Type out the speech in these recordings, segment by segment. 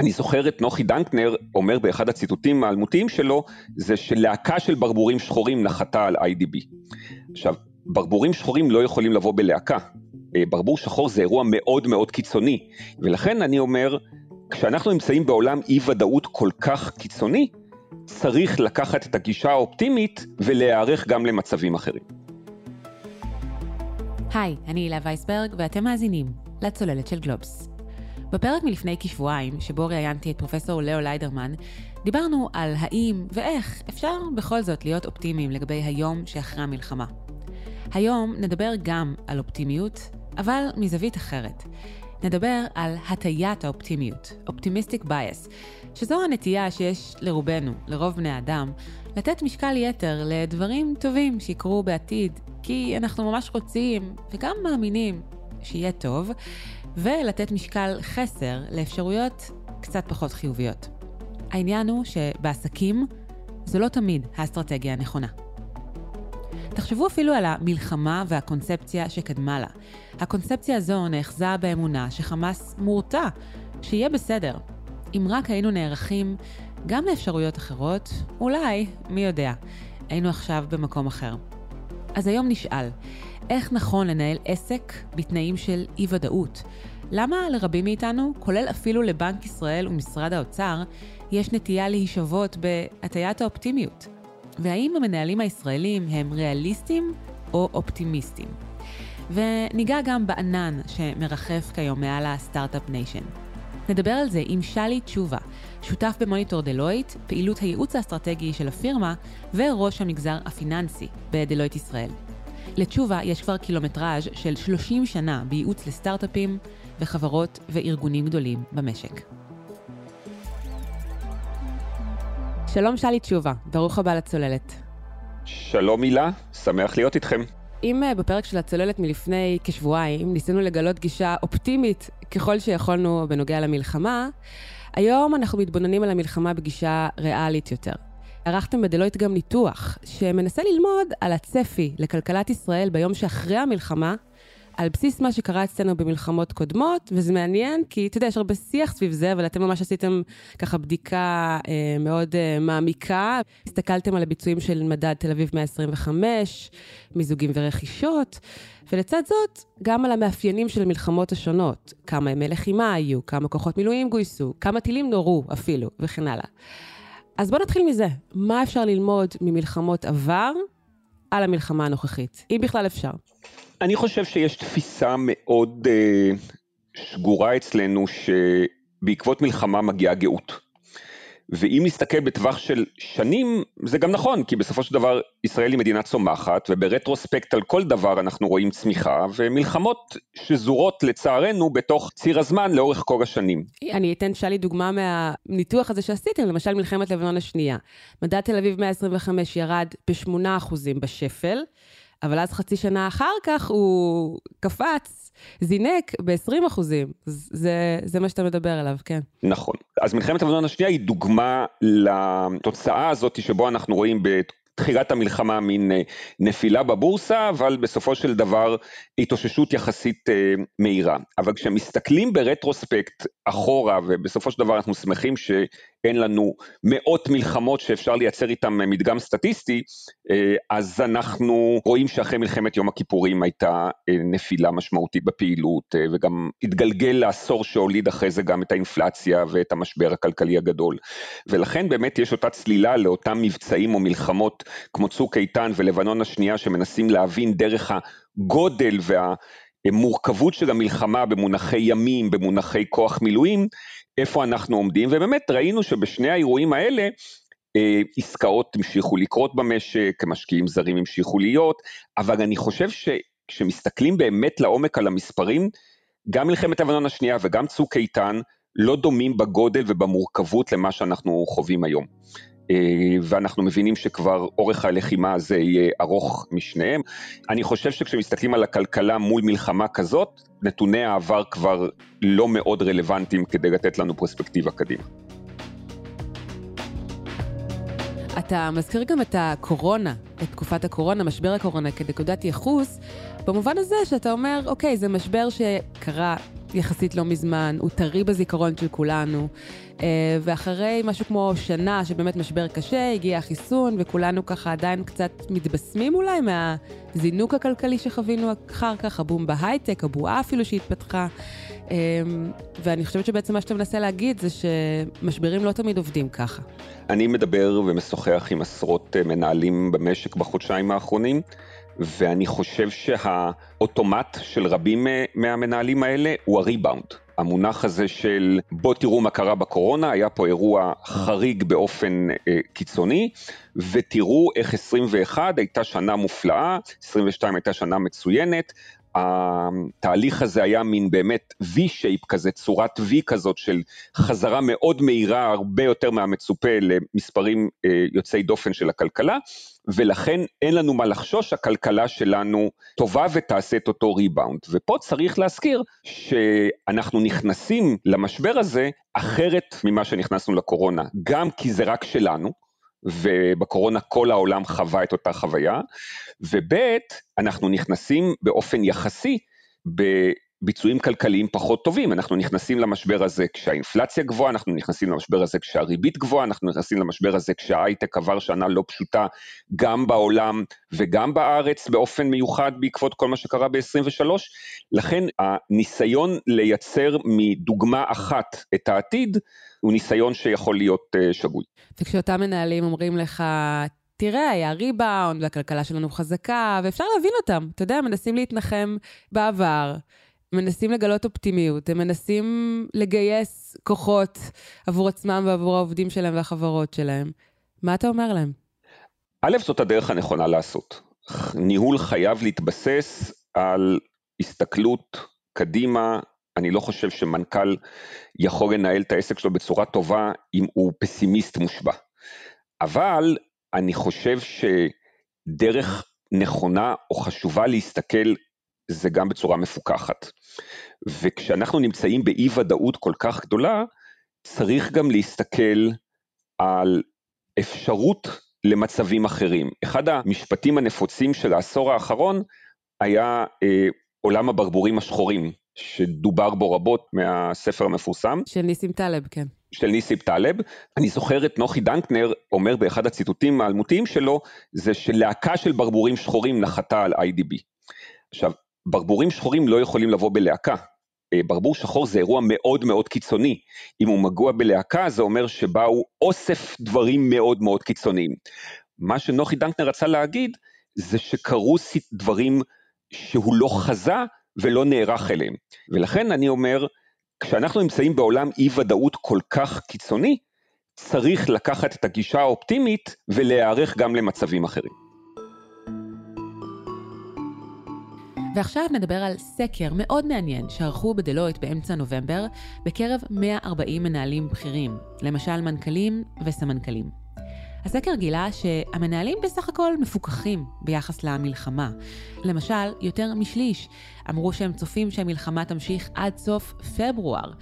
אני זוכר את נוחי דנקנר אומר באחד הציטוטים האלמותיים שלו, זה שלהקה של ברבורים שחורים נחתה על איי.די.בי. עכשיו, ברבורים שחורים לא יכולים לבוא בלהקה. אה, ברבור שחור זה אירוע מאוד מאוד קיצוני, ולכן אני אומר, כשאנחנו נמצאים בעולם אי ודאות כל כך קיצוני, צריך לקחת את הגישה האופטימית ולהיערך גם למצבים אחרים. היי, אני הילה וייסברג ואתם מאזינים לצוללת של גלובס. בפרק מלפני כשבועיים, שבו ראיינתי את פרופסור לאו ליידרמן, דיברנו על האם ואיך אפשר בכל זאת להיות אופטימיים לגבי היום שאחרי המלחמה. היום נדבר גם על אופטימיות, אבל מזווית אחרת. נדבר על הטיית האופטימיות, Optimistic Bias, שזו הנטייה שיש לרובנו, לרוב בני האדם, לתת משקל יתר לדברים טובים שיקרו בעתיד, כי אנחנו ממש רוצים וגם מאמינים שיהיה טוב, ולתת משקל חסר לאפשרויות קצת פחות חיוביות. העניין הוא שבעסקים זו לא תמיד האסטרטגיה הנכונה. תחשבו אפילו על המלחמה והקונספציה שקדמה לה. הקונספציה הזו נאחזה באמונה שחמאס מורתע, שיהיה בסדר. אם רק היינו נערכים גם לאפשרויות אחרות, אולי, מי יודע, היינו עכשיו במקום אחר. אז היום נשאל, איך נכון לנהל עסק בתנאים של אי-ודאות? למה לרבים מאיתנו, כולל אפילו לבנק ישראל ומשרד האוצר, יש נטייה להישבות בהטיית האופטימיות? והאם המנהלים הישראלים הם ריאליסטים או אופטימיסטים? וניגע גם בענן שמרחף כיום מעל ה start-up nation. נדבר על זה עם שלי תשובה, שותף במוניטור דלויט, פעילות הייעוץ האסטרטגי של הפירמה וראש המגזר הפיננסי בדלויט ישראל. לתשובה יש כבר קילומטראז' של 30 שנה בייעוץ לסטארט-אפים וחברות וארגונים גדולים במשק. שלום שלי תשובה, ברוך הבא לצוללת. שלום הילה, שמח להיות איתכם. אם אה, בפרק של הצוללת מלפני כשבועיים ניסינו לגלות גישה אופטימית ככל שיכולנו בנוגע למלחמה, היום אנחנו מתבוננים על המלחמה בגישה ריאלית יותר. ערכתם בדלויט גם ניתוח שמנסה ללמוד על הצפי לכלכלת ישראל ביום שאחרי המלחמה, על בסיס מה שקרה אצלנו במלחמות קודמות, וזה מעניין, כי אתה יודע, יש הרבה שיח סביב זה, אבל אתם ממש עשיתם ככה בדיקה אה, מאוד אה, מעמיקה. הסתכלתם על הביצועים של מדד תל אביב 125, מיזוגים ורכישות, ולצד זאת, גם על המאפיינים של המלחמות השונות. כמה ימי לחימה היו, כמה כוחות מילואים גויסו, כמה טילים נורו אפילו, וכן הלאה. אז בואו נתחיל מזה. מה אפשר ללמוד ממלחמות עבר על המלחמה הנוכחית, אם בכלל אפשר? אני חושב שיש תפיסה מאוד uh, שגורה אצלנו שבעקבות מלחמה מגיעה גאות. ואם נסתכל בטווח של שנים, זה גם נכון, כי בסופו של דבר ישראל היא מדינה צומחת, וברטרוספקט על כל דבר אנחנו רואים צמיחה, ומלחמות שזורות לצערנו בתוך ציר הזמן לאורך כל השנים. אני אתן שלי דוגמה מהניתוח הזה שעשיתם, למשל מלחמת לבנון השנייה. מדד תל אביב 125 ירד ב-8% בשפל. אבל אז חצי שנה אחר כך הוא קפץ, זינק ב-20 אחוזים. זה, זה מה שאתה מדבר עליו, כן. נכון. אז מלחמת לבנון השנייה היא דוגמה לתוצאה הזאת שבו אנחנו רואים תחילת המלחמה מין אה, נפילה בבורסה, אבל בסופו של דבר התאוששות יחסית אה, מהירה. אבל כשמסתכלים ברטרוספקט אחורה, ובסופו של דבר אנחנו שמחים שאין לנו מאות מלחמות שאפשר לייצר איתם מדגם סטטיסטי, אה, אז אנחנו רואים שאחרי מלחמת יום הכיפורים הייתה נפילה משמעותית בפעילות, וגם התגלגל לעשור שהוליד אחרי זה גם את האינפלציה ואת המשבר הכלכלי הגדול. ולכן באמת יש אותה צלילה לאותם מבצעים או מלחמות כמו צוק איתן ולבנון השנייה שמנסים להבין דרך הגודל והמורכבות של המלחמה במונחי ימים, במונחי כוח מילואים, איפה אנחנו עומדים, ובאמת ראינו שבשני האירועים האלה אה, עסקאות המשיכו לקרות במשק, משקיעים זרים המשיכו להיות, אבל אני חושב שכשמסתכלים באמת לעומק על המספרים, גם מלחמת לבנון השנייה וגם צוק איתן לא דומים בגודל ובמורכבות למה שאנחנו חווים היום. אה, ואנחנו מבינים שכבר אורך הלחימה הזה יהיה ארוך משניהם. אני חושב שכשמסתכלים על הכלכלה מול מלחמה כזאת, נתוני העבר כבר לא מאוד רלוונטיים כדי לתת לנו פרספקטיבה קדימה. אתה מזכיר גם את הקורונה, את תקופת הקורונה, משבר הקורונה, כנקודת ייחוס, במובן הזה שאתה אומר, אוקיי, זה משבר שקרה יחסית לא מזמן, הוא טרי בזיכרון של כולנו, ואחרי משהו כמו שנה שבאמת משבר קשה, הגיע החיסון, וכולנו ככה עדיין קצת מתבשמים אולי מהזינוק הכלכלי שחווינו אחר כך, הבום בהייטק, הבועה אפילו שהתפתחה. אה, ואני חושבת שבעצם מה שאתה מנסה להגיד זה שמשברים לא תמיד עובדים ככה. אני מדבר ומשוחח עם עשרות אה, מנהלים במשק בחודשיים האחרונים. ואני חושב שהאוטומט של רבים מהמנהלים האלה הוא הריבאונד. המונח הזה של בוא תראו מה קרה בקורונה, היה פה אירוע חריג באופן אה, קיצוני, ותראו איך 21 הייתה שנה מופלאה, 22 הייתה שנה מצוינת, התהליך הזה היה מין באמת V-shape כזה, צורת V כזאת של חזרה מאוד מהירה, הרבה יותר מהמצופה למספרים אה, יוצאי דופן של הכלכלה, ולכן אין לנו מה לחשוש, הכלכלה שלנו טובה ותעשה את אותו ריבאונד. ופה צריך להזכיר שאנחנו נכנסים למשבר הזה אחרת ממה שנכנסנו לקורונה, גם כי זה רק שלנו, ובקורונה כל העולם חווה את אותה חוויה, וב' אנחנו נכנסים באופן יחסי בביצועים כלכליים פחות טובים, אנחנו נכנסים למשבר הזה כשהאינפלציה גבוהה, אנחנו נכנסים למשבר הזה כשהריבית גבוהה, אנחנו נכנסים למשבר הזה כשההייטק עבר שנה לא פשוטה גם בעולם וגם בארץ באופן מיוחד בעקבות כל מה שקרה ב-23, לכן הניסיון לייצר מדוגמה אחת את העתיד, הוא ניסיון שיכול להיות uh, שגוי. וכשאותם מנהלים אומרים לך, תראה, היה ריבאונד, והכלכלה שלנו חזקה, ואפשר להבין אותם. אתה יודע, מנסים להתנחם בעבר, מנסים לגלות אופטימיות, הם מנסים לגייס כוחות עבור עצמם ועבור העובדים שלהם והחברות שלהם. מה אתה אומר להם? א', זאת הדרך הנכונה לעשות. ניהול חייב להתבסס על הסתכלות קדימה אני לא חושב שמנכ"ל יכול לנהל את העסק שלו בצורה טובה אם הוא פסימיסט מושבע. אבל אני חושב שדרך נכונה או חשובה להסתכל זה גם בצורה מפוקחת. וכשאנחנו נמצאים באי ודאות כל כך גדולה, צריך גם להסתכל על אפשרות למצבים אחרים. אחד המשפטים הנפוצים של העשור האחרון היה אה, עולם הברבורים השחורים, שדובר בו רבות מהספר המפורסם. של ניסים טלב, כן. של ניסים טלב. אני זוכר את נוחי דנקנר אומר באחד הציטוטים האלמותיים שלו, זה שלהקה של ברבורים שחורים נחתה על איי.די.בי. עכשיו, ברבורים שחורים לא יכולים לבוא בלהקה. אה, ברבור שחור זה אירוע מאוד מאוד קיצוני. אם הוא מגוע בלהקה זה אומר שבאו אוסף דברים מאוד מאוד קיצוניים. מה שנוחי דנקנר רצה להגיד זה שקרו דברים שהוא לא חזה ולא נערך אליהם. ולכן אני אומר, כשאנחנו נמצאים בעולם אי ודאות כל כך קיצוני, צריך לקחת את הגישה האופטימית ולהיערך גם למצבים אחרים. ועכשיו נדבר על סקר מאוד מעניין שערכו בדלויט באמצע נובמבר בקרב 140 מנהלים בכירים, למשל מנכ"לים וסמנכ"לים. הסקר גילה שהמנהלים בסך הכל מפוקחים ביחס למלחמה. למשל, יותר משליש אמרו שהם צופים שהמלחמה תמשיך עד סוף פברואר,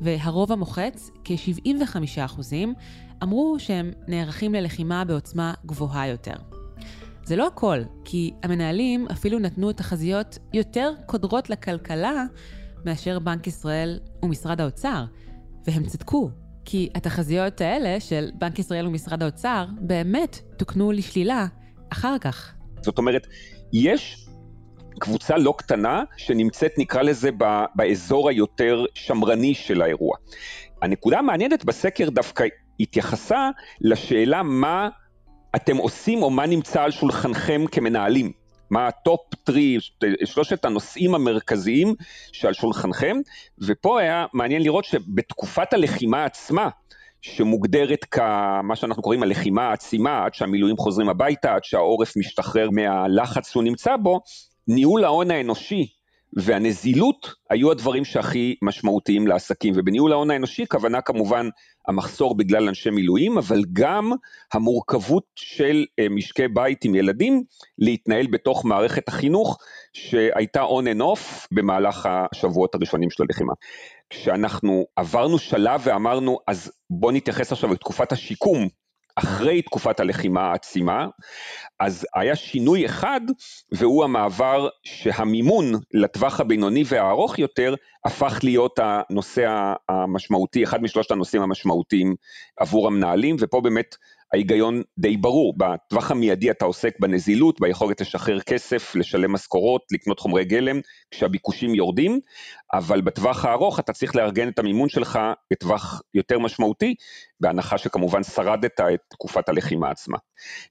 והרוב המוחץ, כ-75%, אמרו שהם נערכים ללחימה בעוצמה גבוהה יותר. זה לא הכל, כי המנהלים אפילו נתנו תחזיות יותר קודרות לכלכלה מאשר בנק ישראל ומשרד האוצר, והם צדקו. כי התחזיות האלה של בנק ישראל ומשרד האוצר באמת תוקנו לשלילה אחר כך. זאת אומרת, יש קבוצה לא קטנה שנמצאת, נקרא לזה, באזור היותר שמרני של האירוע. הנקודה המעניינת בסקר דווקא התייחסה לשאלה מה אתם עושים או מה נמצא על שולחנכם כמנהלים. מה ה top three, שלושת הנושאים המרכזיים שעל שולחנכם, ופה היה מעניין לראות שבתקופת הלחימה עצמה, שמוגדרת כמה שאנחנו קוראים הלחימה העצימה, עד שהמילואים חוזרים הביתה, עד שהעורף משתחרר מהלחץ שהוא נמצא בו, ניהול ההון האנושי והנזילות היו הדברים שהכי משמעותיים לעסקים, ובניהול ההון האנושי כוונה כמובן המחסור בגלל אנשי מילואים, אבל גם המורכבות של אה, משקי בית עם ילדים להתנהל בתוך מערכת החינוך שהייתה on and off במהלך השבועות הראשונים של הלחימה. כשאנחנו עברנו שלב ואמרנו, אז בוא נתייחס עכשיו לתקופת השיקום, אחרי תקופת הלחימה העצימה, אז היה שינוי אחד, והוא המעבר שהמימון לטווח הבינוני והארוך יותר, הפך להיות הנושא המשמעותי, אחד משלושת הנושאים המשמעותיים עבור המנהלים, ופה באמת ההיגיון די ברור, בטווח המיידי אתה עוסק בנזילות, ביכולת לשחרר כסף, לשלם משכורות, לקנות חומרי גלם, כשהביקושים יורדים, אבל בטווח הארוך אתה צריך לארגן את המימון שלך בטווח יותר משמעותי, בהנחה שכמובן שרדת את תקופת הלחימה עצמה.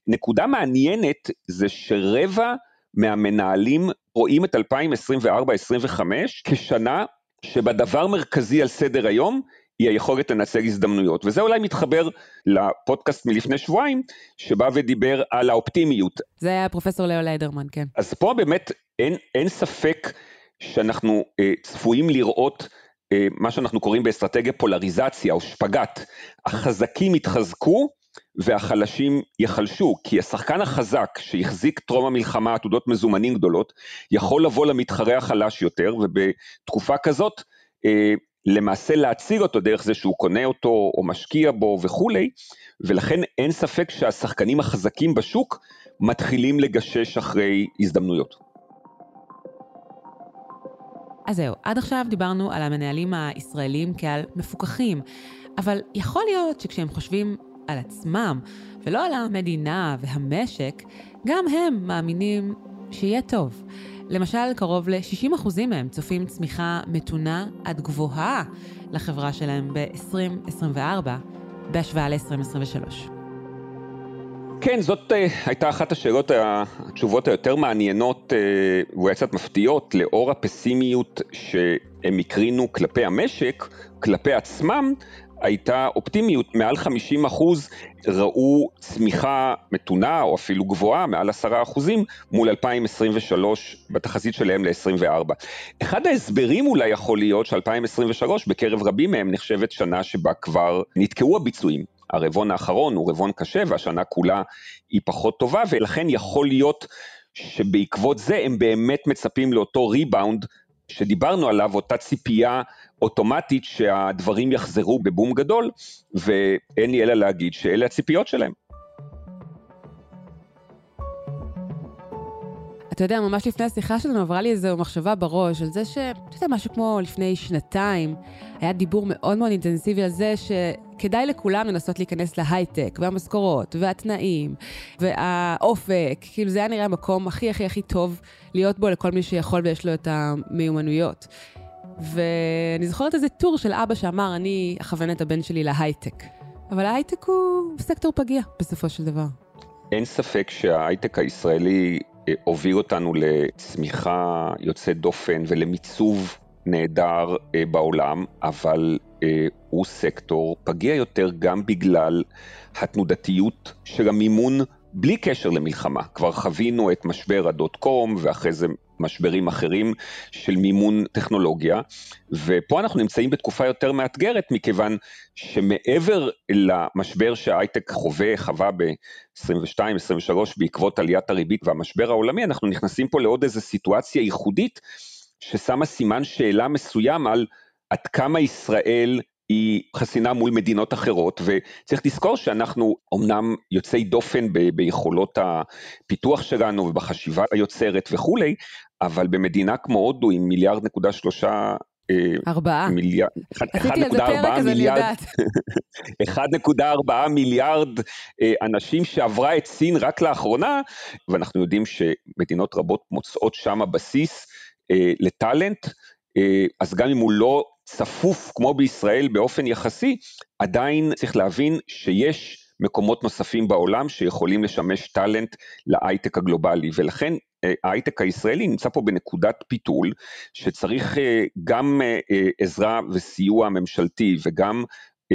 נקודה מעניינת זה שרבע מהמנהלים רואים את 2024-2025 כשנה שבה דבר מרכזי על סדר היום היא היכולת לנצל הזדמנויות, וזה אולי מתחבר לפודקאסט מלפני שבועיים, שבא ודיבר על האופטימיות. זה היה פרופסור לאו ליידרמן, כן. אז פה באמת אין, אין ספק שאנחנו אה, צפויים לראות אה, מה שאנחנו קוראים באסטרטגיה פולריזציה או שפגאט. החזקים יתחזקו והחלשים יחלשו, כי השחקן החזק שהחזיק טרום המלחמה עתודות מזומנים גדולות, יכול לבוא למתחרה החלש יותר, ובתקופה כזאת, אה, למעשה להציג אותו דרך זה שהוא קונה אותו או משקיע בו וכולי, ולכן אין ספק שהשחקנים החזקים בשוק מתחילים לגשש אחרי הזדמנויות. אז זהו, עד עכשיו דיברנו על המנהלים הישראלים כעל מפוקחים, אבל יכול להיות שכשהם חושבים על עצמם ולא על המדינה והמשק, גם הם מאמינים שיהיה טוב. למשל, קרוב ל-60% מהם צופים צמיחה מתונה עד גבוהה לחברה שלהם ב-2024, בהשוואה ל-2023. כן, זאת uh, הייתה אחת השאלות, התשובות היותר מעניינות uh, ואולי קצת מפתיעות, לאור הפסימיות שהם הקרינו כלפי המשק, כלפי עצמם, הייתה אופטימיות, מעל 50 אחוז ראו צמיחה מתונה או אפילו גבוהה, מעל 10 אחוזים, מול 2023 בתחזית שלהם ל-24. אחד ההסברים אולי יכול להיות ש-2023 בקרב רבים מהם נחשבת שנה שבה כבר נתקעו הביצועים. הרבעון האחרון הוא רבעון קשה והשנה כולה היא פחות טובה ולכן יכול להיות שבעקבות זה הם באמת מצפים לאותו ריבאונד שדיברנו עליו, אותה ציפייה אוטומטית שהדברים יחזרו בבום גדול, ואין לי אלא להגיד שאלה הציפיות שלהם. אתה יודע, ממש לפני השיחה שלנו עברה לי איזו מחשבה בראש על זה ש... אתה יודע, משהו כמו לפני שנתיים, היה דיבור מאוד מאוד אינטנסיבי על זה שכדאי לכולם לנסות להיכנס להייטק, והמשכורות, והתנאים, והאופק, כאילו זה היה נראה המקום הכי הכי הכי טוב להיות בו לכל מי שיכול ויש לו את המיומנויות. ואני זוכרת איזה טור של אבא שאמר, אני אכוון את הבן שלי להייטק. אבל ההייטק הוא סקטור פגיע בסופו של דבר. אין ספק שההייטק הישראלי אה, הוביל אותנו לצמיחה יוצאת דופן ולמיצוב נהדר אה, בעולם, אבל אה, הוא סקטור פגיע יותר גם בגלל התנודתיות של המימון בלי קשר למלחמה. כבר חווינו את משבר הדוט קום ואחרי זה משברים אחרים של מימון טכנולוגיה, ופה אנחנו נמצאים בתקופה יותר מאתגרת, מכיוון שמעבר למשבר שההייטק חווה, חווה ב-22-23 בעקבות עליית הריבית והמשבר העולמי, אנחנו נכנסים פה לעוד איזו סיטואציה ייחודית, ששמה סימן שאלה מסוים על עד כמה ישראל היא חסינה מול מדינות אחרות, וצריך לזכור שאנחנו אמנם יוצאי דופן ב- ביכולות הפיתוח שלנו ובחשיבה היוצרת וכולי, אבל במדינה כמו הודו עם מיליארד נקודה שלושה אה, ארבעה. מיליארד, עשיתי על זה פרק אז אני יודעת. 1.4 מיליארד אה, אנשים שעברה את סין רק לאחרונה, ואנחנו יודעים שמדינות רבות מוצאות שם בסיס לטאלנט, אז גם אם הוא לא צפוף כמו בישראל באופן יחסי, עדיין צריך להבין שיש מקומות נוספים בעולם שיכולים לשמש טאלנט להייטק הגלובלי, ולכן אה, ההייטק הישראלי נמצא פה בנקודת פיתול, שצריך אה, גם אה, עזרה וסיוע ממשלתי וגם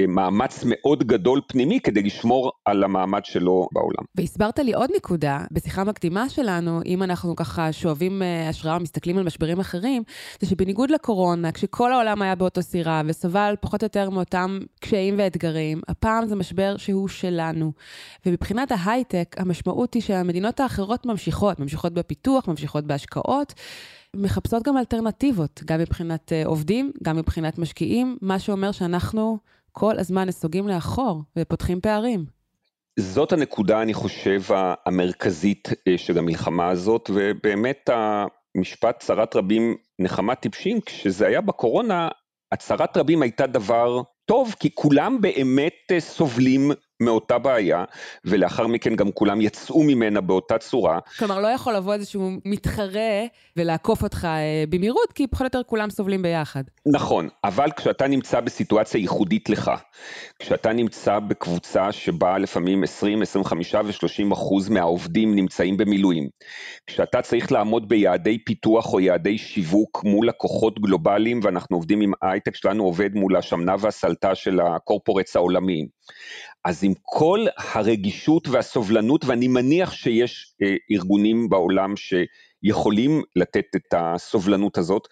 מאמץ מאוד גדול פנימי כדי לשמור על המעמד שלו בעולם. והסברת לי עוד נקודה, בשיחה מקדימה שלנו, אם אנחנו ככה שואבים אה, השראה ומסתכלים על משברים אחרים, זה שבניגוד לקורונה, כשכל העולם היה באותו סירה וסבל פחות או יותר מאותם קשיים ואתגרים, הפעם זה משבר שהוא שלנו. ומבחינת ההייטק, המשמעות היא שהמדינות האחרות ממשיכות, ממשיכות בפיתוח, ממשיכות בהשקעות. מחפשות גם אלטרנטיבות, גם מבחינת אה, עובדים, גם מבחינת משקיעים, מה שאומר שאנחנו כל הזמן נסוגים לאחור ופותחים פערים. זאת הנקודה, אני חושב, המרכזית אה, של המלחמה הזאת, ובאמת המשפט צרת רבים נחמה טיפשים, כשזה היה בקורונה, הצהרת רבים הייתה דבר טוב, כי כולם באמת אה, סובלים מאותה בעיה, ולאחר מכן גם כולם יצאו ממנה באותה צורה. כלומר, לא יכול לבוא איזשהו מתחרה ולעקוף אותך אה, במהירות, כי פחות או יותר כולם סובלים ביחד. נכון, אבל כשאתה נמצא בסיטואציה ייחודית לך, כשאתה נמצא בקבוצה שבה לפעמים 20, 25 ו-30 אחוז מהעובדים נמצאים במילואים, כשאתה צריך לעמוד ביעדי פיתוח או יעדי שיווק מול לקוחות גלובליים, ואנחנו עובדים עם ההייטק שלנו עובד מול השמנה והסלטה של הקורפורטס העולמיים. אז עם כל הרגישות והסובלנות, ואני מניח שיש אה, ארגונים בעולם שיכולים לתת את הסובלנות הזאת,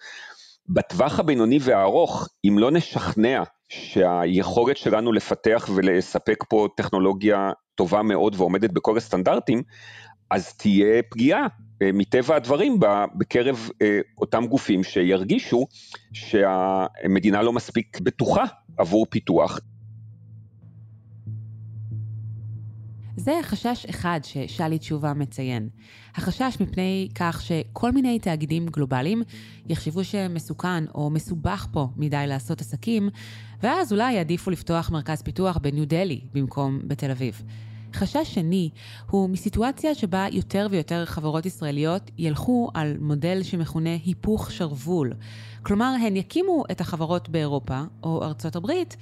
בטווח הבינוני והארוך, אם לא נשכנע שהיכולת שלנו לפתח ולספק פה טכנולוגיה טובה מאוד ועומדת בכל הסטנדרטים, אז תהיה פגיעה אה, מטבע הדברים בקרב אה, אותם גופים שירגישו שהמדינה לא מספיק בטוחה עבור פיתוח. זה חשש אחד ששאלי תשובה מציין. החשש מפני כך שכל מיני תאגידים גלובליים יחשבו שמסוכן או מסובך פה מדי לעשות עסקים, ואז אולי יעדיפו לפתוח מרכז פיתוח בניו דלי במקום בתל אביב. חשש שני הוא מסיטואציה שבה יותר ויותר חברות ישראליות ילכו על מודל שמכונה היפוך שרוול. כלומר, הן יקימו את החברות באירופה או ארצות הברית,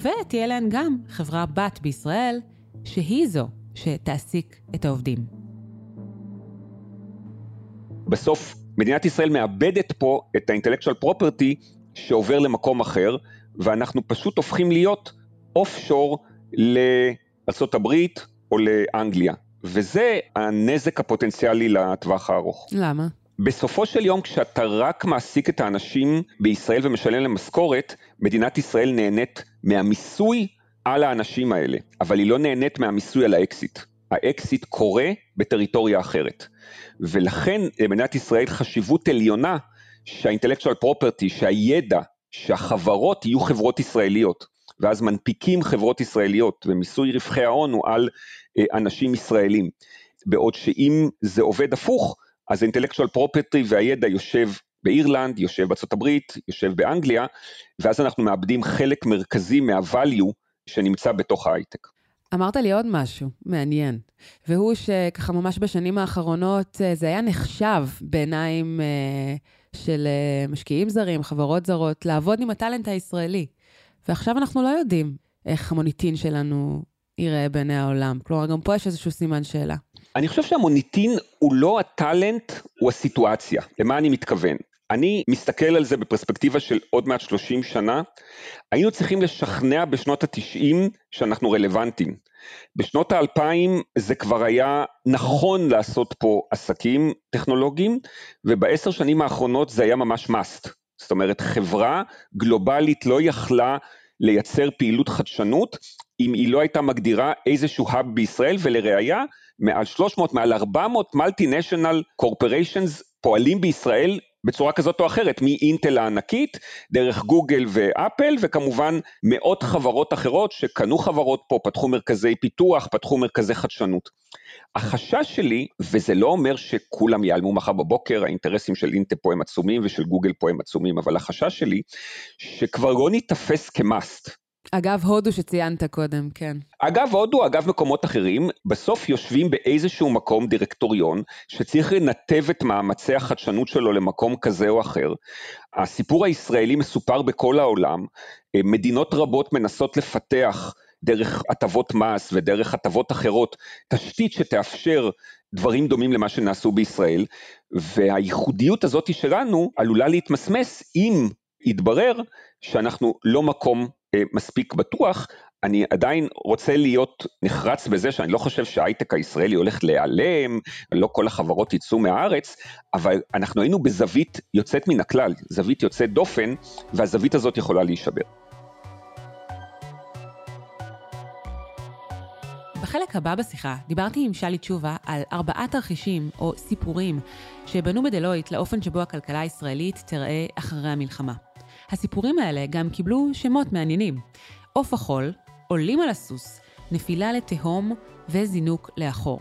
ותהיה להן גם חברה בת בישראל, שהיא זו שתעסיק את העובדים. בסוף מדינת ישראל מאבדת פה את האינטלקטואל פרופרטי שעובר למקום אחר, ואנחנו פשוט הופכים להיות אוף שור לארה"ב או לאנגליה. וזה הנזק הפוטנציאלי לטווח הארוך. למה? בסופו של יום, כשאתה רק מעסיק את האנשים בישראל ומשלם להם משכורת, מדינת ישראל נהנית מהמיסוי על האנשים האלה, אבל היא לא נהנית מהמיסוי על האקסיט. האקסיט קורה בטריטוריה אחרת. ולכן למדינת ישראל חשיבות עליונה שה intellectual property, שהידע, שהחברות יהיו חברות ישראליות, ואז מנפיקים חברות ישראליות, ומיסוי רווחי ההון הוא על אה, אנשים ישראלים. בעוד שאם זה עובד הפוך, אז האינטלקטואל פרופרטי והידע יושב באירלנד, יושב בארצות הברית, יושב באנגליה, ואז אנחנו מאבדים חלק מרכזי מה-value שנמצא בתוך ההייטק. אמרת לי עוד משהו מעניין, והוא שככה ממש בשנים האחרונות אה, זה היה נחשב בעיניים אה, של אה, משקיעים זרים, חברות זרות, לעבוד עם הטאלנט הישראלי. ועכשיו אנחנו לא יודעים איך המוניטין שלנו ייראה בעיני העולם. כלומר, גם פה יש איזשהו סימן שאלה. אני חושב שהמוניטין הוא לא הטאלנט, הוא הסיטואציה. למה אני מתכוון? אני מסתכל על זה בפרספקטיבה של עוד מעט 30 שנה, היינו צריכים לשכנע בשנות ה-90 שאנחנו רלוונטיים. בשנות ה-2000 זה כבר היה נכון לעשות פה עסקים טכנולוגיים, ובעשר שנים האחרונות זה היה ממש must. זאת אומרת, חברה גלובלית לא יכלה לייצר פעילות חדשנות אם היא לא הייתה מגדירה איזשהו האב בישראל, ולראיה, מעל 300, מעל 400 מולטי-נשיונל קורפוריישנס פועלים בישראל בצורה כזאת או אחרת, מאינטל הענקית, דרך גוגל ואפל, וכמובן מאות חברות אחרות שקנו חברות פה, פתחו מרכזי פיתוח, פתחו מרכזי חדשנות. החשש שלי, וזה לא אומר שכולם ייעלמו מחר בבוקר, האינטרסים של אינטל פה הם עצומים ושל גוגל פה הם עצומים, אבל החשש שלי, שכבר לא ניתפס כמאסט. אגב, הודו שציינת קודם, כן. אגב, הודו, אגב מקומות אחרים, בסוף יושבים באיזשהו מקום דירקטוריון, שצריך לנתב את מאמצי החדשנות שלו למקום כזה או אחר. הסיפור הישראלי מסופר בכל העולם, אה, מדינות רבות מנסות לפתח דרך הטבות מס ודרך הטבות אחרות, תשתית שתאפשר דברים דומים למה שנעשו בישראל, והייחודיות הזאת שלנו עלולה להתמסמס אם יתברר שאנחנו לא מקום מספיק בטוח, אני עדיין רוצה להיות נחרץ בזה שאני לא חושב שההייטק הישראלי הולך להיעלם, לא כל החברות יצאו מהארץ, אבל אנחנו היינו בזווית יוצאת מן הכלל, זווית יוצאת דופן, והזווית הזאת יכולה להישבר. בחלק הבא בשיחה דיברתי עם שלי תשובה על ארבעה תרחישים או סיפורים שבנו בדלויט לאופן שבו הכלכלה הישראלית תראה אחרי המלחמה. הסיפורים האלה גם קיבלו שמות מעניינים. עוף החול, עולים על הסוס, נפילה לתהום וזינוק לאחור.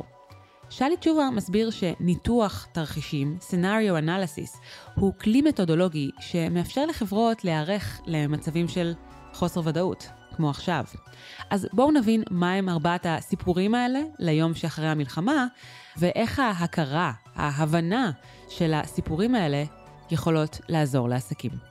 שלי תשובה מסביר שניתוח תרחישים, scenario analysis, הוא כלי מתודולוגי שמאפשר לחברות להיערך למצבים של חוסר ודאות, כמו עכשיו. אז בואו נבין מהם ארבעת הסיפורים האלה ליום שאחרי המלחמה, ואיך ההכרה, ההבנה של הסיפורים האלה יכולות לעזור לעסקים.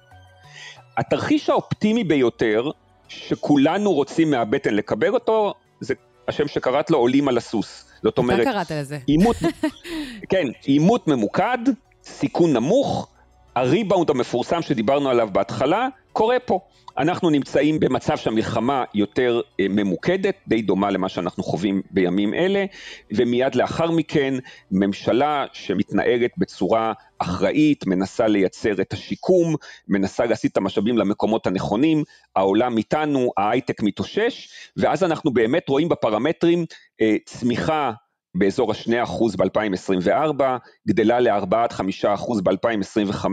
התרחיש האופטימי ביותר, שכולנו רוצים מהבטן לקבל אותו, זה השם שקראת לו עולים על הסוס. זאת אומרת, אתה קראת לזה. עימות, כן, עימות ממוקד, סיכון נמוך, הריבאונד המפורסם שדיברנו עליו בהתחלה, קורה פה. אנחנו נמצאים במצב שהמלחמה יותר אה, ממוקדת, די דומה למה שאנחנו חווים בימים אלה, ומיד לאחר מכן ממשלה שמתנהגת בצורה אחראית, מנסה לייצר את השיקום, מנסה להסיט את המשאבים למקומות הנכונים, העולם איתנו, ההייטק מתאושש, ואז אנחנו באמת רואים בפרמטרים אה, צמיחה באזור ה-2% ב-2024, גדלה ל-4 עד 5% ב-2025,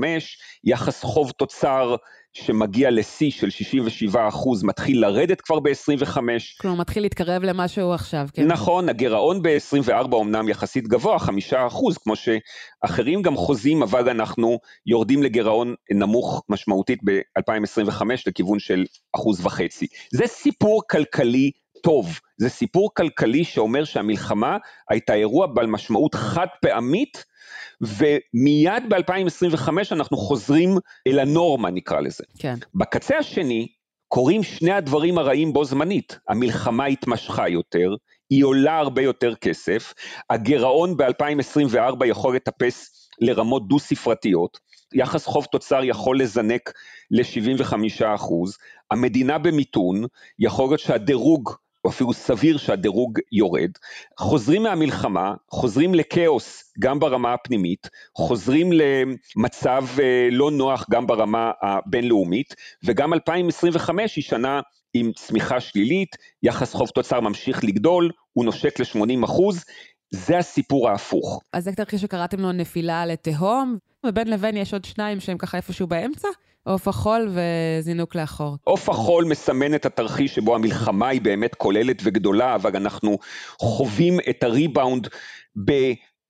יחס חוב תוצר שמגיע לשיא של 67 אחוז, מתחיל לרדת כבר ב-25. כלומר, מתחיל להתקרב למה שהוא עכשיו, כן. נכון, הגירעון ב-24 אמנם יחסית גבוה, 5 אחוז, כמו שאחרים גם חוזים, אבל אנחנו יורדים לגירעון נמוך משמעותית ב-2025 לכיוון של אחוז וחצי. זה סיפור כלכלי טוב, זה סיפור כלכלי שאומר שהמלחמה הייתה אירוע בעל משמעות חד פעמית, ומיד ב-2025 אנחנו חוזרים אל הנורמה נקרא לזה. כן. בקצה השני קורים שני הדברים הרעים בו זמנית, המלחמה התמשכה יותר, היא עולה הרבה יותר כסף, הגירעון ב-2024 יכול לטפס לרמות דו ספרתיות, יחס חוב תוצר יכול לזנק ל-75 המדינה במיתון, יכול להיות שהדירוג או אפילו סביר שהדירוג יורד, חוזרים מהמלחמה, חוזרים לכאוס גם ברמה הפנימית, חוזרים למצב אה, לא נוח גם ברמה הבינלאומית, וגם 2025 היא שנה עם צמיחה שלילית, יחס חוב תוצר ממשיך לגדול, הוא נושק ל-80 אחוז, זה הסיפור ההפוך. אז זה תרחיש שקראתם לו נפילה לתהום, ובין לבין יש עוד שניים שהם ככה איפשהו באמצע? עוף החול וזינוק לאחור. עוף החול מסמן את התרחיש שבו המלחמה היא באמת כוללת וגדולה, אבל אנחנו חווים את הריבאונד ב...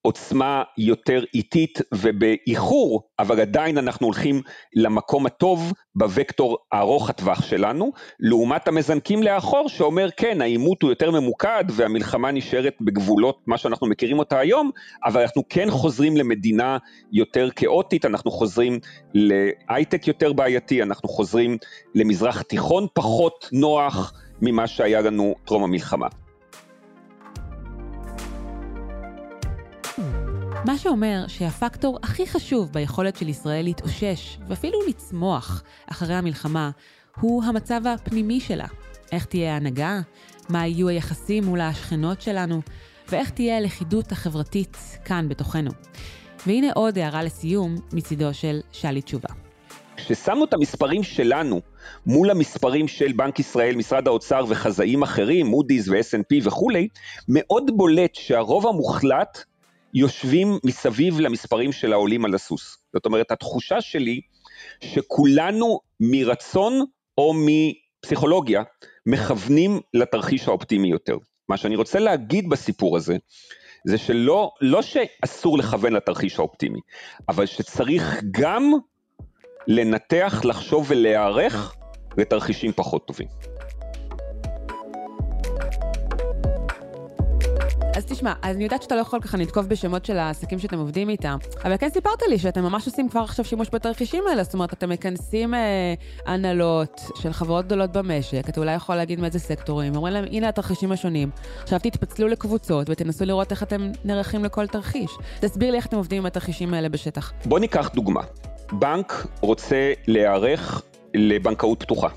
עוצמה יותר איטית ובאיחור, אבל עדיין אנחנו הולכים למקום הטוב בוקטור ארוך הטווח שלנו, לעומת המזנקים לאחור שאומר כן, העימות הוא יותר ממוקד והמלחמה נשארת בגבולות מה שאנחנו מכירים אותה היום, אבל אנחנו כן חוזרים למדינה יותר כאוטית, אנחנו חוזרים להייטק יותר בעייתי, אנחנו חוזרים למזרח תיכון פחות נוח ממה שהיה לנו טרום המלחמה. מה שאומר שהפקטור הכי חשוב ביכולת של ישראל להתאושש ואפילו לצמוח אחרי המלחמה הוא המצב הפנימי שלה. איך תהיה ההנהגה, מה יהיו היחסים מול השכנות שלנו, ואיך תהיה הלכידות החברתית כאן בתוכנו. והנה עוד הערה לסיום מצידו של שלי תשובה. כששמנו את המספרים שלנו מול המספרים של בנק ישראל, משרד האוצר וחזאים אחרים, מודי'ס ו-S&P וכולי, מאוד בולט שהרוב המוחלט יושבים מסביב למספרים של העולים על הסוס. זאת אומרת, התחושה שלי שכולנו מרצון או מפסיכולוגיה מכוונים לתרחיש האופטימי יותר. מה שאני רוצה להגיד בסיפור הזה, זה שלא לא שאסור לכוון לתרחיש האופטימי, אבל שצריך גם לנתח, לחשוב ולהיערך לתרחישים פחות טובים. אז תשמע, אני יודעת שאתה לא יכול ככה לתקוף בשמות של העסקים שאתם עובדים איתם, אבל כן סיפרת לי שאתם ממש עושים כבר עכשיו שימוש בתרחישים האלה, זאת אומרת, אתם מכנסים אה, הנהלות של חברות גדולות במשק, אתה אולי יכול להגיד מאיזה סקטורים, אומרים להם, הנה התרחישים השונים, עכשיו תתפצלו לקבוצות ותנסו לראות איך אתם נערכים לכל תרחיש. תסביר לי איך אתם עובדים עם התרחישים האלה בשטח. בוא ניקח דוגמה. בנק רוצה להיערך לבנקאות פתוחה.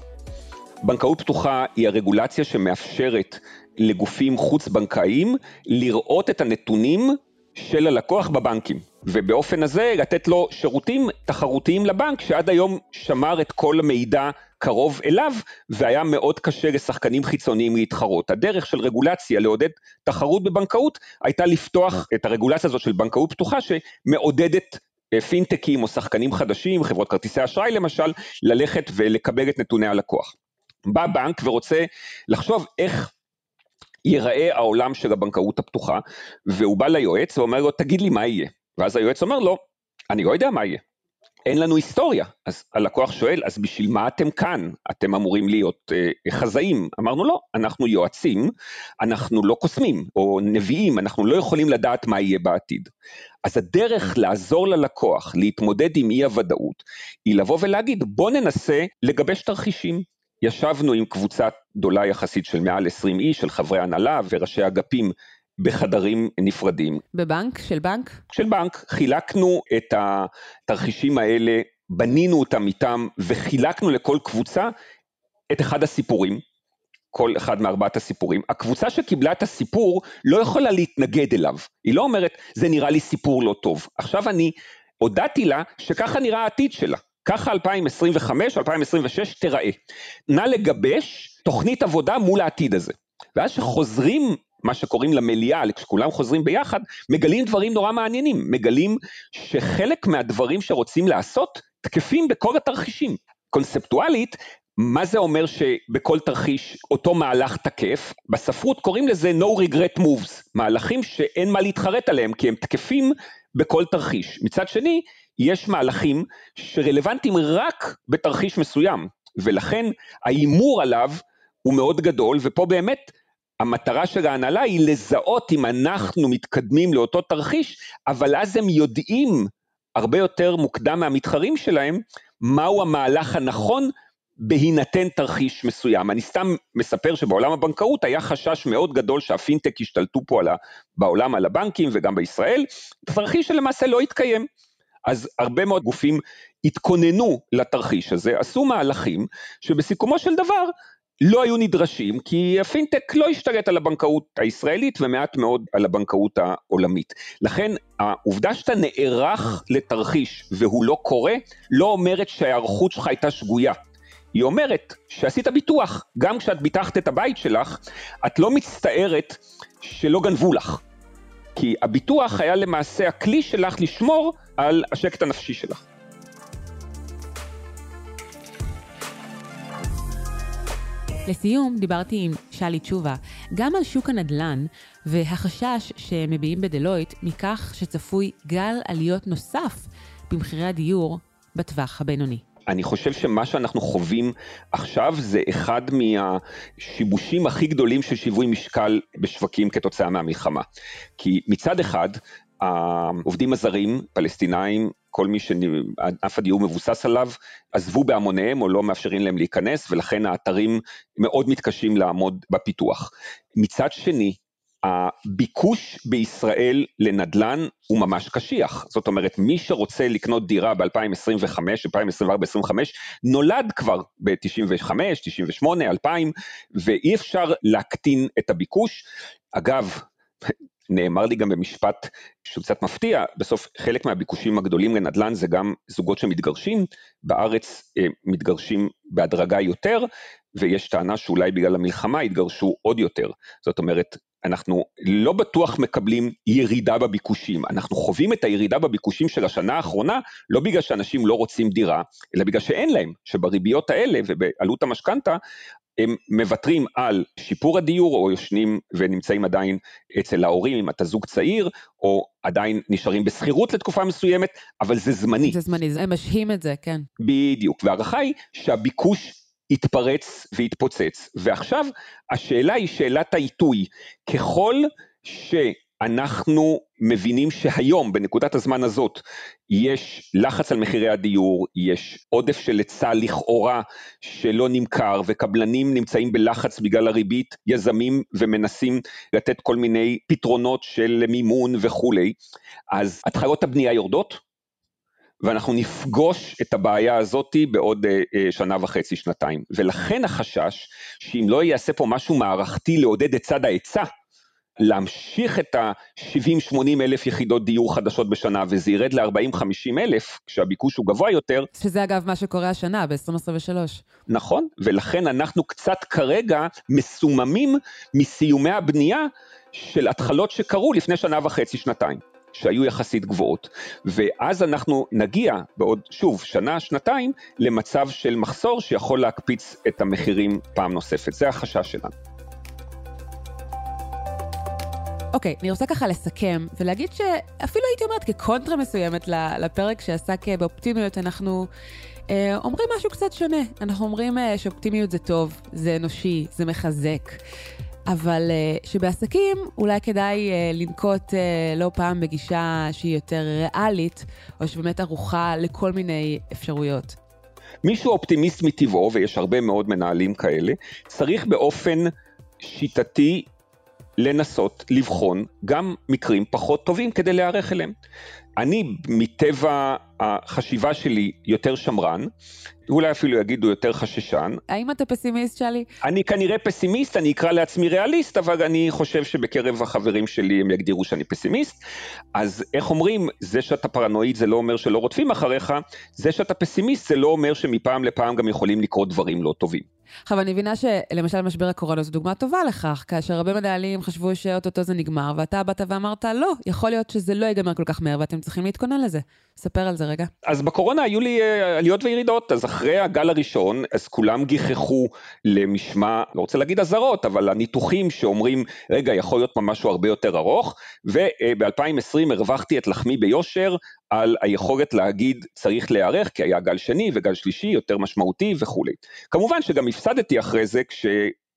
בנקאות פתוחה היא הרגולציה שמאפשרת לגופים חוץ-בנקאיים לראות את הנתונים של הלקוח בבנקים, ובאופן הזה לתת לו שירותים תחרותיים לבנק שעד היום שמר את כל המידע קרוב אליו, והיה מאוד קשה לשחקנים חיצוניים להתחרות. הדרך של רגולציה לעודד תחרות בבנקאות הייתה לפתוח את הרגולציה הזאת של בנקאות פתוחה שמעודדת אה, פינטקים או שחקנים חדשים, חברות כרטיסי אשראי למשל, ללכת ולקבל את נתוני הלקוח. בא בנק ורוצה לחשוב איך ייראה העולם של הבנקאות הפתוחה, והוא בא ליועץ ואומר לו, תגיד לי מה יהיה. ואז היועץ אומר לו, אני לא יודע מה יהיה. אין לנו היסטוריה. אז הלקוח שואל, אז בשביל מה אתם כאן? אתם אמורים להיות אה, חזאים. אמרנו לא, אנחנו יועצים, אנחנו לא קוסמים או נביאים, אנחנו לא יכולים לדעת מה יהיה בעתיד. אז הדרך לעזור ללקוח להתמודד עם אי הוודאות, היא לבוא ולהגיד, בוא ננסה לגבש תרחישים. ישבנו עם קבוצה גדולה יחסית של מעל 20 איש, של חברי הנהלה וראשי אגפים בחדרים נפרדים. בבנק? של בנק? של בנק. חילקנו את התרחישים האלה, בנינו אותם איתם וחילקנו לכל קבוצה את אחד הסיפורים. כל אחד מארבעת הסיפורים. הקבוצה שקיבלה את הסיפור לא יכולה להתנגד אליו. היא לא אומרת, זה נראה לי סיפור לא טוב. עכשיו אני הודעתי לה שככה נראה העתיד שלה. ככה 2025, 2026 תיראה. נא לגבש תוכנית עבודה מול העתיד הזה. ואז שחוזרים מה שקוראים למליאה, כשכולם חוזרים ביחד, מגלים דברים נורא מעניינים, מגלים שחלק מהדברים שרוצים לעשות תקפים בכל התרחישים. קונספטואלית, מה זה אומר שבכל תרחיש אותו מהלך תקף? בספרות קוראים לזה no regret moves, מהלכים שאין מה להתחרט עליהם כי הם תקפים בכל תרחיש. מצד שני, יש מהלכים שרלוונטיים רק בתרחיש מסוים, ולכן ההימור עליו הוא מאוד גדול, ופה באמת המטרה של ההנהלה היא לזהות אם אנחנו מתקדמים לאותו תרחיש, אבל אז הם יודעים הרבה יותר מוקדם מהמתחרים שלהם, מהו המהלך הנכון בהינתן תרחיש מסוים. אני סתם מספר שבעולם הבנקאות היה חשש מאוד גדול שהפינטק ישתלטו פה על ה, בעולם על הבנקים וגם בישראל, תרחיש שלמעשה לא התקיים. אז הרבה מאוד גופים התכוננו לתרחיש הזה, עשו מהלכים שבסיכומו של דבר לא היו נדרשים, כי הפינטק לא השתלט על הבנקאות הישראלית ומעט מאוד על הבנקאות העולמית. לכן העובדה שאתה נערך לתרחיש והוא לא קורה, לא אומרת שההיערכות שלך הייתה שגויה. היא אומרת שעשית ביטוח, גם כשאת ביטחת את הבית שלך, את לא מצטערת שלא גנבו לך. כי הביטוח היה למעשה הכלי שלך לשמור על השקט הנפשי שלך. לסיום, דיברתי עם שלי תשובה גם על שוק הנדל"ן והחשש שמביעים בדלויט מכך שצפוי גל עליות נוסף במחירי הדיור בטווח הבינוני. אני חושב שמה שאנחנו חווים עכשיו זה אחד מהשיבושים הכי גדולים של שיווי משקל בשווקים כתוצאה מהמלחמה. כי מצד אחד, העובדים הזרים, פלסטינאים, כל מי שענף הדיור מבוסס עליו, עזבו בהמוניהם או לא מאפשרים להם להיכנס, ולכן האתרים מאוד מתקשים לעמוד בפיתוח. מצד שני, הביקוש בישראל לנדל"ן הוא ממש קשיח. זאת אומרת, מי שרוצה לקנות דירה ב-2025, 2024, 2025, נולד כבר ב-95, 98, 2000, ואי אפשר להקטין את הביקוש. אגב, נאמר לי גם במשפט שהוא קצת מפתיע, בסוף חלק מהביקושים הגדולים לנדל"ן זה גם זוגות שמתגרשים, בארץ אה, מתגרשים בהדרגה יותר, ויש טענה שאולי בגלל המלחמה יתגרשו עוד יותר. זאת אומרת, אנחנו לא בטוח מקבלים ירידה בביקושים, אנחנו חווים את הירידה בביקושים של השנה האחרונה, לא בגלל שאנשים לא רוצים דירה, אלא בגלל שאין להם, שבריביות האלה ובעלות המשכנתה, הם מוותרים על שיפור הדיור או יושנים ונמצאים עדיין אצל ההורים אם אתה זוג צעיר, או עדיין נשארים בשכירות לתקופה מסוימת, אבל זה זמני. זה זמני, הם משהים את זה, כן. בדיוק, וההערכה היא שהביקוש יתפרץ ויתפוצץ. ועכשיו השאלה היא שאלת העיתוי. ככל ש... אנחנו מבינים שהיום, בנקודת הזמן הזאת, יש לחץ על מחירי הדיור, יש עודף של היצע לכאורה שלא נמכר, וקבלנים נמצאים בלחץ בגלל הריבית, יזמים ומנסים לתת כל מיני פתרונות של מימון וכולי, אז התחלות הבנייה יורדות, ואנחנו נפגוש את הבעיה הזאת בעוד uh, שנה וחצי, שנתיים. ולכן החשש שאם לא יעשה פה משהו מערכתי לעודד את צד ההיצע, להמשיך את ה-70-80 אלף יחידות דיור חדשות בשנה וזה ירד ל-40-50 אלף, כשהביקוש הוא גבוה יותר. שזה אגב מה שקורה השנה, ב-2023. נכון, ולכן אנחנו קצת כרגע מסוממים מסיומי הבנייה של התחלות שקרו לפני שנה וחצי, שנתיים. שהיו יחסית גבוהות, ואז אנחנו נגיע בעוד, שוב, שנה, שנתיים, למצב של מחסור שיכול להקפיץ את המחירים פעם נוספת. זה החשש שלנו. אוקיי, אני רוצה ככה לסכם ולהגיד שאפילו הייתי אומרת כקונטרה מסוימת לפרק שעסק באופטימיות, אנחנו אה, אומרים משהו קצת שונה. אנחנו אומרים אה, שאופטימיות זה טוב, זה אנושי, זה מחזק. אבל uh, שבעסקים אולי כדאי uh, לנקוט uh, לא פעם בגישה שהיא יותר ריאלית, או שבאמת ערוכה לכל מיני אפשרויות. מישהו אופטימיסט מטבעו, ויש הרבה מאוד מנהלים כאלה, צריך באופן שיטתי לנסות לבחון גם מקרים פחות טובים כדי להיערך אליהם. אני מטבע החשיבה שלי יותר שמרן, אולי אפילו יגידו יותר חששן. האם אתה פסימיסט, שלי? אני כנראה פסימיסט, אני אקרא לעצמי ריאליסט, אבל אני חושב שבקרב החברים שלי הם יגדירו שאני פסימיסט. אז איך אומרים, זה שאתה פרנואיד זה לא אומר שלא רודפים אחריך, זה שאתה פסימיסט זה לא אומר שמפעם לפעם גם יכולים לקרות דברים לא טובים. עכשיו, אני מבינה שלמשל משבר הקורונה זו דוגמה טובה לכך, כאשר הרבה מנהלים חשבו שאו-טו-טו זה נגמר, ואתה באת ואמרת, לא, יכול להיות שזה לא ייגמר כל כך מהר, ואתם צריכים להתכונן לזה. ספר על זה רגע. אז בקורונה היו לי אה, עליות וירידות, אז אחרי הגל הראשון, אז כולם גיחכו למשמע, לא רוצה להגיד אזהרות, אבל הניתוחים שאומרים, רגע, יכול להיות משהו הרבה יותר ארוך, וב-2020 הרווחתי את לחמי ביושר על היכולת להגיד צריך להיערך, כי היה גל שני וגל שלישי יותר משמעותי וכולי. כמובן שגם הפסדתי אחרי זה כש...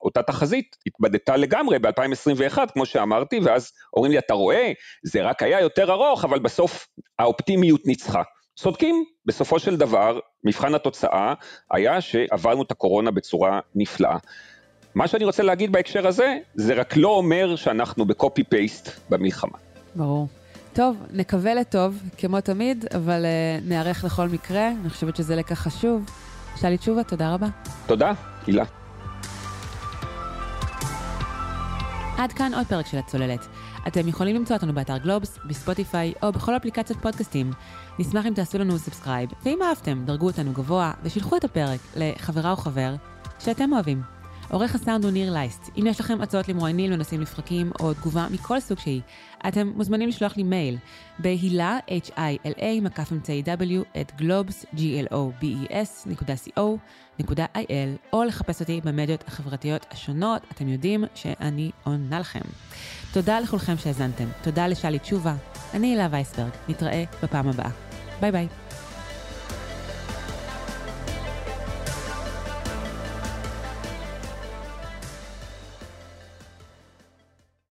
אותה תחזית התבדתה לגמרי ב-2021, כמו שאמרתי, ואז אומרים לי, אתה רואה, זה רק היה יותר ארוך, אבל בסוף האופטימיות ניצחה. צודקים, בסופו של דבר, מבחן התוצאה היה שעברנו את הקורונה בצורה נפלאה. מה שאני רוצה להגיד בהקשר הזה, זה רק לא אומר שאנחנו בקופי פייסט במלחמה. ברור. טוב, נקווה לטוב, כמו תמיד, אבל אה, נערך לכל מקרה, אני חושבת שזה לקח חשוב. שלי תשובה, תודה רבה. תודה, הילה. עד כאן עוד פרק של הצוללת. אתם יכולים למצוא אותנו באתר גלובס, בספוטיפיי או בכל אפליקציות פודקאסטים. נשמח אם תעשו לנו subscribe, ואם אהבתם, דרגו אותנו גבוה ושילחו את הפרק לחברה או חבר שאתם אוהבים. עורך הסאונד הוא ניר לייסט. אם יש לכם הצעות למרואיינים לנושאים לפרקים או תגובה מכל סוג שהיא, אתם מוזמנים לשלוח לי מייל בהילה, h-i-l-a, מקף אמצעי w, אט גלובס, g-l-o-b-e-s, נקודה co, נקודה il, או לחפש אותי במדיות החברתיות השונות, אתם יודעים שאני עונה לכם. תודה לכולכם שהאזנתם, תודה לשלי תשובה, אני הילה וייסברג, נתראה בפעם הבאה. ביי ביי.